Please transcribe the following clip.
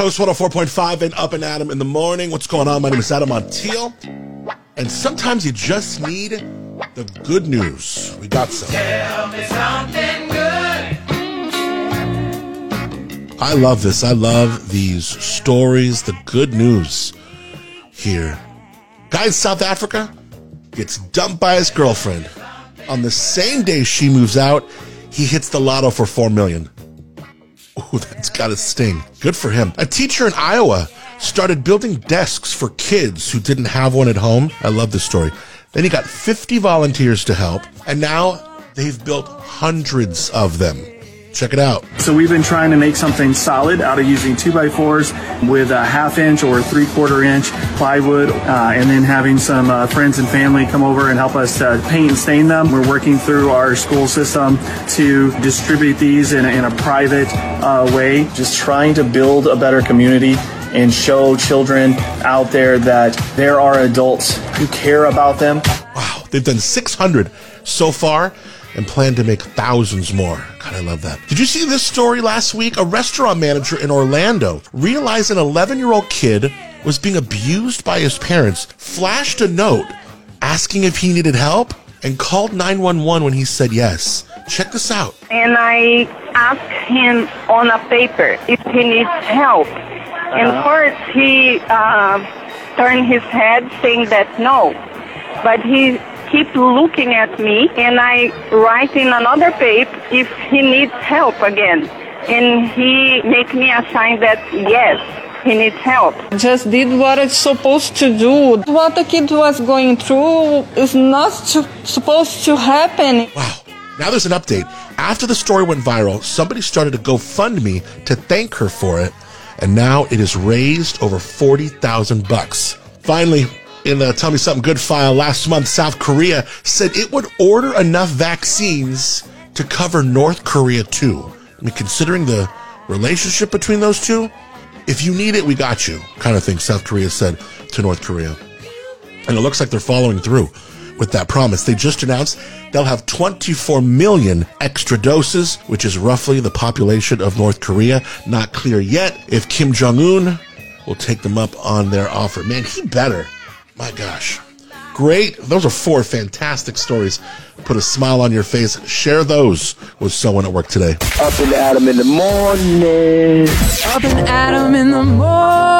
Coast 104.5 and Up and Adam in the morning. What's going on? My name is Adam Montiel. And sometimes you just need the good news. We got some. Tell me something good. I love this. I love these stories, the good news here. Guy in South Africa gets dumped by his girlfriend. On the same day she moves out, he hits the lotto for four million. That's gotta sting. Good for him. A teacher in Iowa started building desks for kids who didn't have one at home. I love this story. Then he got 50 volunteers to help, and now they've built hundreds of them. Check it out. So we've been trying to make something solid out of using two by fours with a half inch or three quarter inch plywood, uh, and then having some uh, friends and family come over and help us uh, paint and stain them. We're working through our school system to distribute these in a, in a private uh, way. Just trying to build a better community and show children out there that there are adults who care about them. They've done 600 so far and plan to make thousands more. God, I love that. Did you see this story last week? A restaurant manager in Orlando realized an 11 year old kid was being abused by his parents, flashed a note asking if he needed help, and called 911 when he said yes. Check this out. and I asked him on a paper if he needs help. And first he uh, turned his head saying that no, but he keep looking at me and I write in another paper if he needs help again. And he make me a sign that yes, he needs help. just did what it's supposed to do. What the kid was going through is not su- supposed to happen. Wow. Now there's an update. After the story went viral, somebody started a GoFundMe to thank her for it, and now it has raised over 40,000 bucks. Finally, in the Tell Me Something Good file last month, South Korea said it would order enough vaccines to cover North Korea too. I mean, considering the relationship between those two, if you need it, we got you, kind of thing South Korea said to North Korea. And it looks like they're following through with that promise. They just announced they'll have 24 million extra doses, which is roughly the population of North Korea. Not clear yet if Kim Jong Un will take them up on their offer. Man, he better. My gosh. Great. Those are four fantastic stories. Put a smile on your face. Share those with someone at work today. Up and Adam in the morning. Up and Adam in the morning.